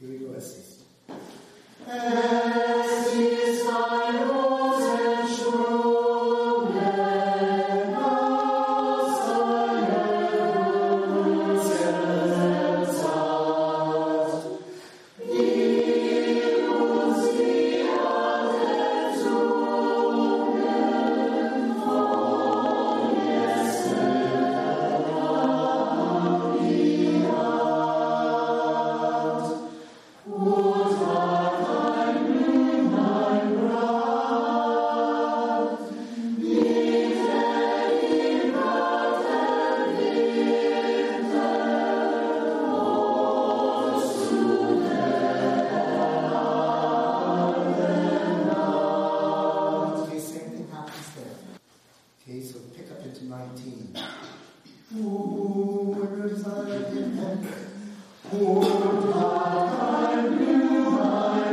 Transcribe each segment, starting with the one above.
rigorosismo. Uh, 19. Who resides in heaven, who I knew I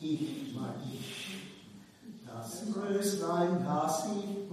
ich, mein Ich. Das Röslein, das ich